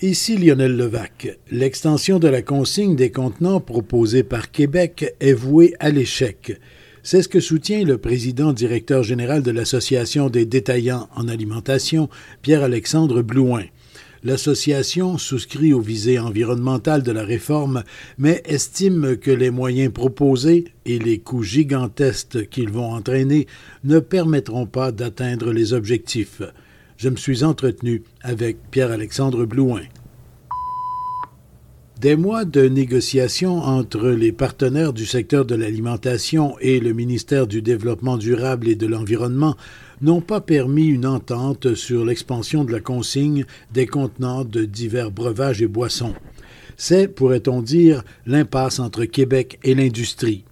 Ici Lionel Levac. L'extension de la consigne des contenants proposée par Québec est vouée à l'échec. C'est ce que soutient le président directeur général de l'Association des détaillants en alimentation, Pierre-Alexandre Blouin. L'association souscrit aux visées environnementales de la réforme, mais estime que les moyens proposés et les coûts gigantesques qu'ils vont entraîner ne permettront pas d'atteindre les objectifs je me suis entretenu avec Pierre-Alexandre Blouin. Des mois de négociations entre les partenaires du secteur de l'alimentation et le ministère du Développement durable et de l'Environnement n'ont pas permis une entente sur l'expansion de la consigne des contenants de divers breuvages et boissons. C'est, pourrait-on dire, l'impasse entre Québec et l'industrie.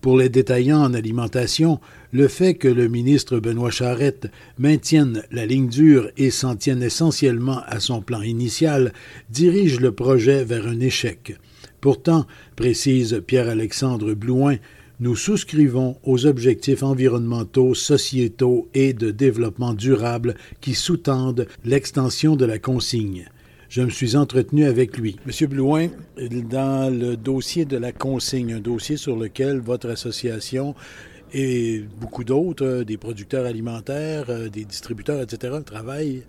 Pour les détaillants en alimentation, le fait que le ministre Benoît Charette maintienne la ligne dure et s'en tienne essentiellement à son plan initial dirige le projet vers un échec. Pourtant, précise Pierre-Alexandre Blouin, nous souscrivons aux objectifs environnementaux, sociétaux et de développement durable qui sous-tendent l'extension de la consigne je me suis entretenu avec lui. Monsieur Blouin, dans le dossier de la consigne, un dossier sur lequel votre association et beaucoup d'autres, euh, des producteurs alimentaires, euh, des distributeurs, etc., travaillent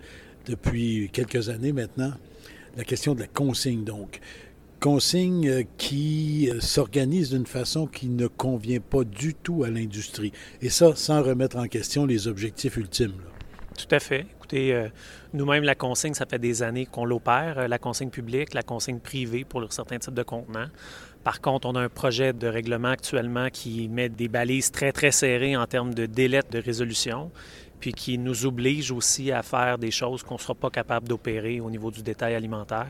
depuis quelques années maintenant. La question de la consigne, donc. Consigne euh, qui s'organise d'une façon qui ne convient pas du tout à l'industrie. Et ça, sans remettre en question les objectifs ultimes. Tout à fait. Écoutez, nous-mêmes, la consigne, ça fait des années qu'on l'opère, la consigne publique, la consigne privée pour certains types de contenants. Par contre, on a un projet de règlement actuellement qui met des balises très, très serrées en termes de délai de résolution, puis qui nous oblige aussi à faire des choses qu'on ne sera pas capable d'opérer au niveau du détail alimentaire.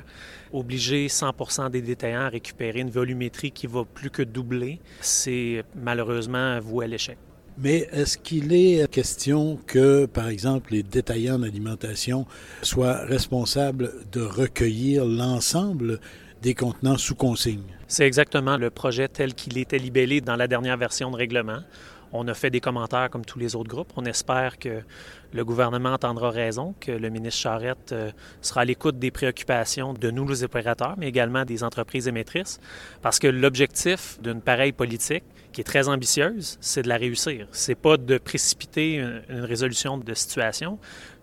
Obliger 100% des détaillants à récupérer une volumétrie qui va plus que doubler, c'est malheureusement voué à l'échec. Mais est-ce qu'il est question que, par exemple, les détaillants d'alimentation soient responsables de recueillir l'ensemble des contenants sous consigne? C'est exactement le projet tel qu'il était libellé dans la dernière version de règlement. On a fait des commentaires comme tous les autres groupes. On espère que le gouvernement entendra raison, que le ministre Charette euh, sera à l'écoute des préoccupations de nous, les opérateurs, mais également des entreprises émettrices, parce que l'objectif d'une pareille politique, qui est très ambitieuse, c'est de la réussir. C'est pas de précipiter une, résolution de situation,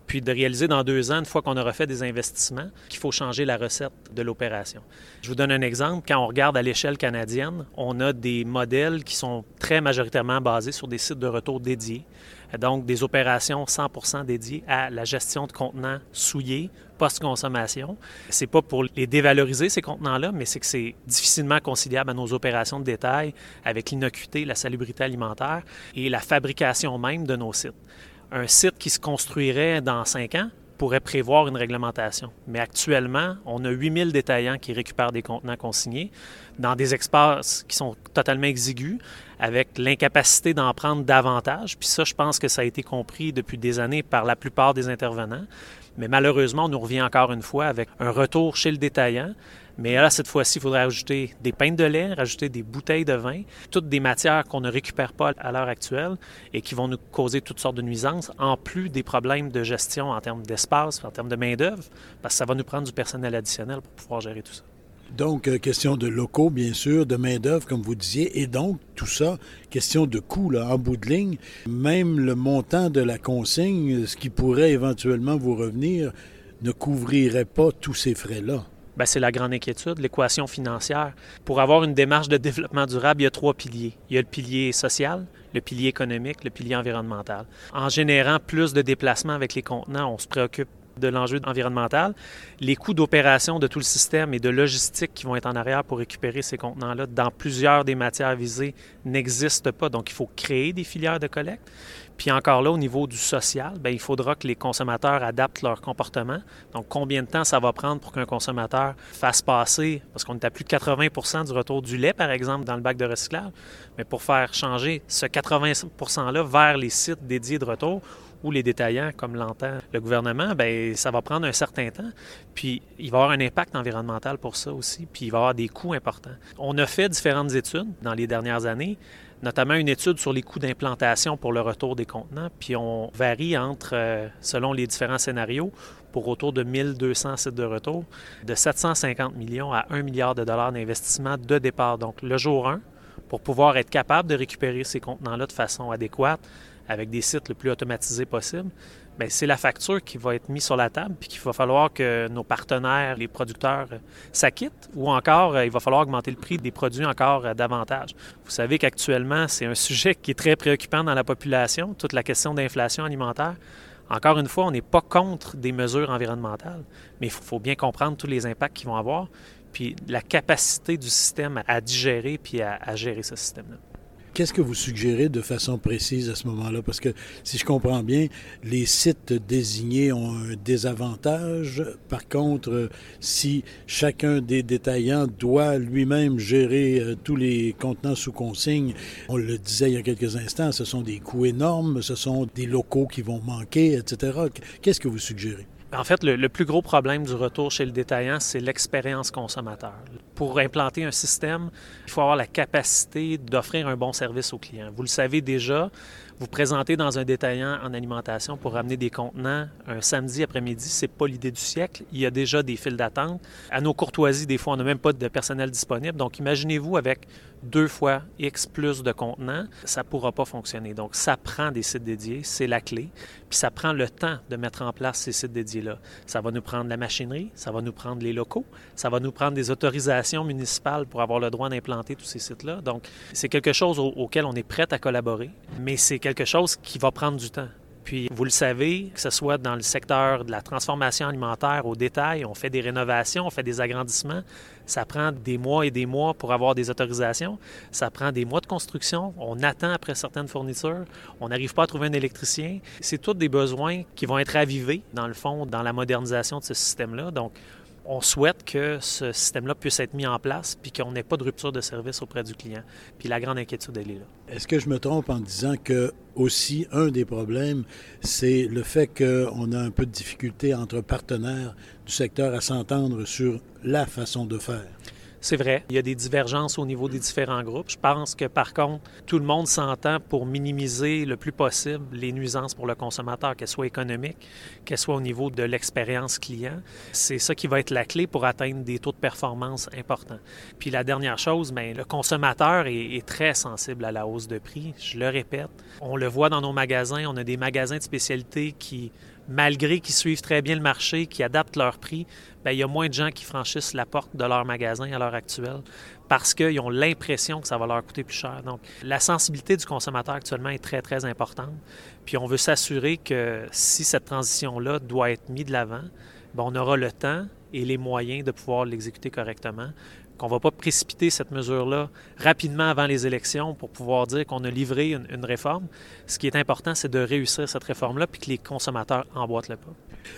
puis de réaliser dans deux ans, une fois qu'on aura fait des investissements, qu'il faut changer la recette de l'opération. Je vous donne un exemple. Quand on regarde à l'échelle canadienne, on a des modèles qui sont très majoritairement basés sur des sites de retour dédiés. Donc, des opérations 100% dédiées à la gestion de contenants souillés post-consommation. C'est pas pour les dévaloriser, ces contenants-là, mais c'est que c'est difficilement conciliable à nos opérations de détail avec l'innocuité, la salubrité alimentaire et la fabrication même de nos sites. Un site qui se construirait dans cinq ans pourrait prévoir une réglementation. Mais actuellement, on a 8000 détaillants qui récupèrent des contenants consignés dans des espaces qui sont totalement exigus, avec l'incapacité d'en prendre davantage. Puis ça, je pense que ça a été compris depuis des années par la plupart des intervenants. Mais malheureusement, on nous revient encore une fois avec un retour chez le détaillant. Mais là, cette fois-ci, il faudrait ajouter des pintes de lait, rajouter des bouteilles de vin, toutes des matières qu'on ne récupère pas à l'heure actuelle et qui vont nous causer toutes sortes de nuisances, en plus des problèmes de gestion en termes d'espace, en termes de main-d'œuvre, parce que ça va nous prendre du personnel additionnel pour pouvoir gérer tout ça. Donc, euh, question de locaux, bien sûr, de main-d'œuvre, comme vous disiez, et donc, tout ça, question de coût, là, en bout de ligne. Même le montant de la consigne, ce qui pourrait éventuellement vous revenir, ne couvrirait pas tous ces frais-là. Bien, c'est la grande inquiétude, l'équation financière. Pour avoir une démarche de développement durable, il y a trois piliers. Il y a le pilier social, le pilier économique, le pilier environnemental. En générant plus de déplacements avec les contenants, on se préoccupe de l'enjeu environnemental. Les coûts d'opération de tout le système et de logistique qui vont être en arrière pour récupérer ces contenants-là dans plusieurs des matières visées n'existent pas. Donc, il faut créer des filières de collecte. Puis encore là, au niveau du social, bien, il faudra que les consommateurs adaptent leur comportement. Donc, combien de temps ça va prendre pour qu'un consommateur fasse passer, parce qu'on est à plus de 80% du retour du lait, par exemple, dans le bac de recyclage, mais pour faire changer ce 80 %-là vers les sites dédiés de retour, ou les détaillants, comme l'entend le gouvernement, bien, ça va prendre un certain temps. Puis il va y avoir un impact environnemental pour ça aussi, puis il va y avoir des coûts importants. On a fait différentes études dans les dernières années notamment une étude sur les coûts d'implantation pour le retour des contenants, puis on varie entre, euh, selon les différents scénarios, pour autour de 1200 sites de retour, de 750 millions à 1 milliard de dollars d'investissement de départ. Donc le jour 1, pour pouvoir être capable de récupérer ces contenants-là de façon adéquate, avec des sites le plus automatisés possible, c'est la facture qui va être mise sur la table, puis qu'il va falloir que nos partenaires, les producteurs, euh, s'acquittent, ou encore euh, il va falloir augmenter le prix des produits encore euh, davantage. Vous savez qu'actuellement, c'est un sujet qui est très préoccupant dans la population, toute la question d'inflation alimentaire. Encore une fois, on n'est pas contre des mesures environnementales, mais il faut bien comprendre tous les impacts qu'ils vont avoir, puis la capacité du système à digérer puis à, à gérer ce système-là. Qu'est-ce que vous suggérez de façon précise à ce moment-là? Parce que si je comprends bien, les sites désignés ont un désavantage. Par contre, si chacun des détaillants doit lui-même gérer euh, tous les contenants sous consigne, on le disait il y a quelques instants, ce sont des coûts énormes, ce sont des locaux qui vont manquer, etc. Qu'est-ce que vous suggérez? En fait, le, plus gros problème du retour chez le détaillant, c'est l'expérience consommateur. Pour implanter un système, il faut avoir la capacité d'offrir un bon service au client. Vous le savez déjà, vous présentez dans un détaillant en alimentation pour ramener des contenants un samedi après-midi, c'est pas l'idée du siècle. Il y a déjà des files d'attente. À nos courtoisies, des fois, on n'a même pas de personnel disponible. Donc, imaginez-vous avec deux fois X plus de contenants, ça ne pourra pas fonctionner. Donc, ça prend des sites dédiés, c'est la clé. Puis, ça prend le temps de mettre en place ces sites dédiés-là. Ça va nous prendre la machinerie, ça va nous prendre les locaux, ça va nous prendre des autorisations municipales pour avoir le droit d'implanter tous ces sites-là. Donc, c'est quelque chose auquel on est prêt à collaborer, mais c'est quelque chose qui va prendre du temps. Puis, vous le savez, que ce soit dans le secteur de la transformation alimentaire au détail, on fait des rénovations, on fait des agrandissements. Ça prend des mois et des mois pour avoir des autorisations. Ça prend des mois de construction. On attend après certaines fournitures. On n'arrive pas à trouver un électricien. C'est tous des besoins qui vont être avivés, dans le fond, dans la modernisation de ce système-là. Donc, on souhaite que ce système-là puisse être mis en place puis qu'on n'ait pas de rupture de service auprès du client. Puis la grande inquiétude, elle est là. Est-ce que je me trompe en disant que aussi un des problèmes, c'est le fait qu'on a un peu de difficulté entre partenaires du secteur à s'entendre sur la façon de faire? C'est vrai, il y a des divergences au niveau des différents groupes. Je pense que par contre, tout le monde s'entend pour minimiser le plus possible les nuisances pour le consommateur, qu'elles soient économiques, qu'elles soient au niveau de l'expérience client. C'est ça qui va être la clé pour atteindre des taux de performance importants. Puis la dernière chose, bien, le consommateur est, est très sensible à la hausse de prix. Je le répète, on le voit dans nos magasins, on a des magasins de spécialité qui malgré qu'ils suivent très bien le marché, qui adaptent leur prix, bien, il y a moins de gens qui franchissent la porte de leur magasin à l'heure actuelle parce qu'ils ont l'impression que ça va leur coûter plus cher. Donc, la sensibilité du consommateur actuellement est très, très importante. Puis, on veut s'assurer que si cette transition-là doit être mise de l'avant, bien, on aura le temps et les moyens de pouvoir l'exécuter correctement qu'on ne va pas précipiter cette mesure-là rapidement avant les élections pour pouvoir dire qu'on a livré une, réforme. Ce qui est important, c'est de réussir cette réforme-là puis que les consommateurs emboîtent le pas.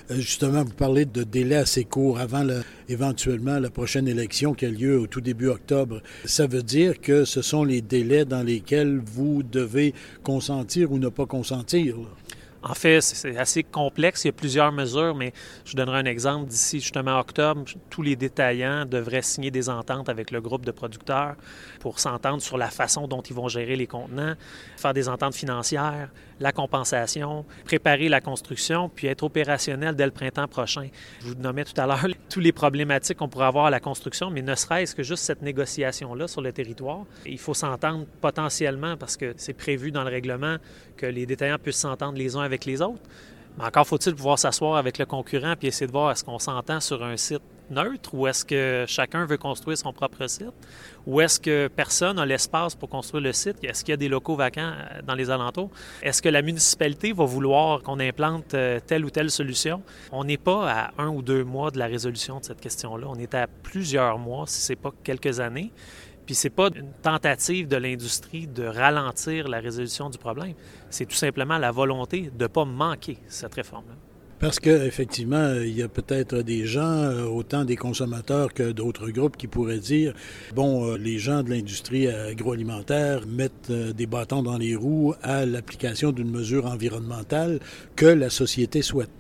Euh, justement, vous parlez de délais assez courts avant éventuellement la prochaine élection qui a lieu au tout début octobre. Ça veut dire que ce sont les délais dans lesquels vous devez consentir ou ne pas consentir. En fait, c'est assez complexe. Il y a plusieurs mesures, mais je donnerai un exemple. D'ici justement octobre, tous les détaillants devraient signer des ententes avec le groupe de producteurs pour s'entendre sur la façon dont ils vont gérer les contenants, faire des ententes financières, la compensation, préparer la construction, puis être opérationnel dès le printemps prochain. Je vous nommais tout à l'heure tous les problématiques qu'on pourrait avoir à la construction, mais ne serait-ce que juste cette négociation-là sur le territoire. Il faut s'entendre potentiellement, parce que c'est prévu dans le règlement, que les détaillants puissent s'entendre les uns avec les autres. Mais encore faut-il pouvoir s'asseoir avec le concurrent puis essayer de voir est-ce qu'on s'entend sur un site neutre ou est-ce que chacun veut construire son propre site? Ou est-ce que personne n'a l'espace pour construire le site? Est-ce qu'il y a des locaux vacants euh, dans les alentours? Est-ce que la municipalité va vouloir qu'on implante euh, telle ou telle solution? On n'est pas à un ou deux mois de la résolution de cette question-là. On est à plusieurs mois, si ce n'est pas quelques années. Puis c'est pas une tentative de l'industrie de ralentir la résolution du problème. C'est tout simplement la volonté de ne pas manquer cette réforme-là. Parce qu'effectivement, il y a peut-être des gens, euh, autant des consommateurs que d'autres groupes, qui pourraient dire, bon, euh, les gens de l'industrie agroalimentaire mettent euh, des bâtons dans les roues à l'application d'une mesure environnementale que la société souhaite.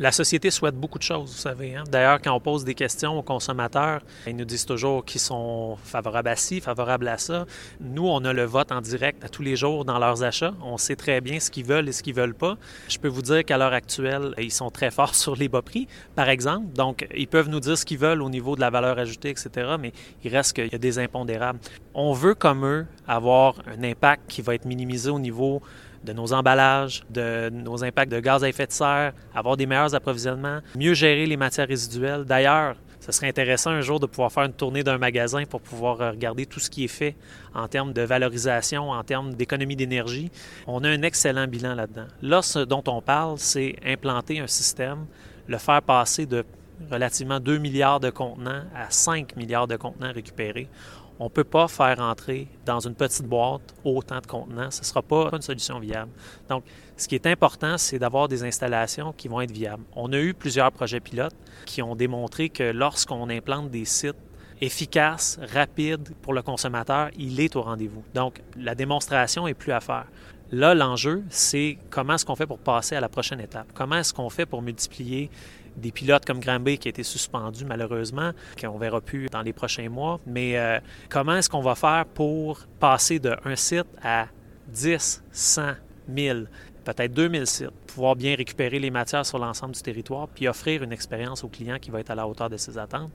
La société souhaite beaucoup de choses, vous savez. Hein. D'ailleurs, quand on pose des questions aux consommateurs, ils nous disent toujours qu'ils sont favorables à ci, favorables à ça. Nous, on a le vote en direct à tous les jours dans leurs achats. On sait très bien ce qu'ils veulent et ce qu'ils veulent pas. Je peux vous dire qu'à l'heure actuelle, ils sont très forts sur les bas prix, par exemple. Donc, ils peuvent nous dire ce qu'ils veulent au niveau de la valeur ajoutée, etc. Mais il reste qu'il y a des impondérables. On veut, comme eux, avoir un impact qui va être minimisé au niveau de nos emballages, de nos impacts de gaz à effet de serre, avoir des meilleurs approvisionnements, mieux gérer les matières résiduelles. D'ailleurs, ce serait intéressant un jour de pouvoir faire une tournée d'un magasin pour pouvoir euh, regarder tout ce qui est fait en termes de valorisation, en termes d'économie d'énergie. On a un excellent bilan là-dedans. Là, ce dont on parle, c'est implanter un système, le faire passer de relativement 2 milliards de contenants à 5 milliards de contenants récupérés on ne peut pas faire entrer dans une petite boîte autant de contenants. Ce ne sera pas une solution viable. Donc, ce qui est important, c'est d'avoir des installations qui vont être viables. On a eu plusieurs projets pilotes qui ont démontré que lorsqu'on implante des sites efficaces, rapides pour le consommateur, il est au rendez-vous. Donc, la démonstration est plus à faire. Là, l'enjeu, c'est comment est-ce qu'on fait pour passer à la prochaine étape? Comment est-ce qu'on fait pour multiplier des pilotes comme Granby qui a été suspendu malheureusement, qu'on verra plus dans les prochains mois. Mais euh, comment est-ce qu'on va faire pour passer de un site à 10, 100, 1000, peut-être 2000 sites, pouvoir bien récupérer les matières sur l'ensemble du territoire, puis offrir une expérience au client qui va être à la hauteur de ses attentes?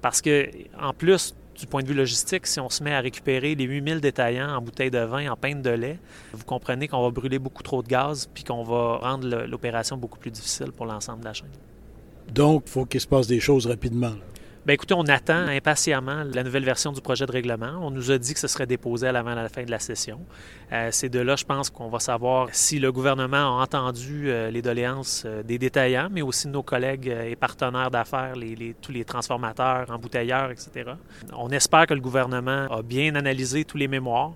Parce que, en plus, du point de vue logistique, si on se met à récupérer les 8000 détaillants en bouteilles de vin, en pinte de lait, vous comprenez qu'on va brûler beaucoup trop de gaz puis qu'on va rendre l'opération beaucoup plus difficile pour l'ensemble de la chaîne. Donc, il faut qu'il se passe des choses rapidement. Bien, écoutez, on attend impatiemment la nouvelle version du projet de règlement. On nous a dit que ce serait déposé à la fin de la session. Euh, c'est de là, je pense, qu'on va savoir si le gouvernement a entendu euh, les doléances euh, des détaillants, mais aussi de nos collègues et partenaires d'affaires, tous les transformateurs, embouteilleurs, etc. On espère que le gouvernement a bien analysé tous les mémoires.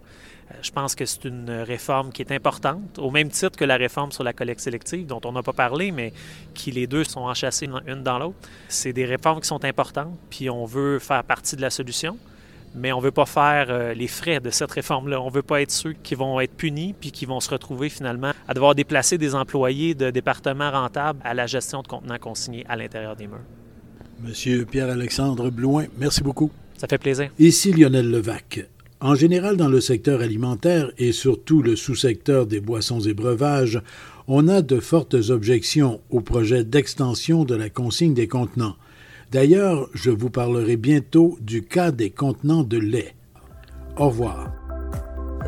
Je pense que c'est une réforme qui est importante, au même titre que la réforme sur la collecte sélective, dont on n'a pas parlé, mais qui les deux sont enchâssés une dans l'autre. C'est des réformes qui sont importantes, puis on veut faire partie de la solution, mais on ne veut pas faire euh, les frais de cette réforme-là. On ne veut pas être ceux qui vont être punis, puis qui vont se retrouver finalement à devoir déplacer des employés de départements rentables à la gestion de contenants consignés à l'intérieur des murs. Monsieur Pierre-Alexandre Blouin, merci beaucoup. Ça fait plaisir. Ici Lionel Levac. En général, dans le secteur alimentaire et surtout le sous-secteur des boissons et breuvages, on a de fortes objections au projet d'extension de la consigne des contenants. D'ailleurs, je vous parlerai bientôt du cas des contenants de lait. Au revoir.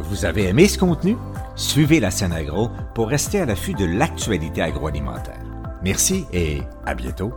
Vous avez aimé ce contenu? Suivez la scène agro pour rester à l'affût de l'actualité agroalimentaire. Merci et à bientôt.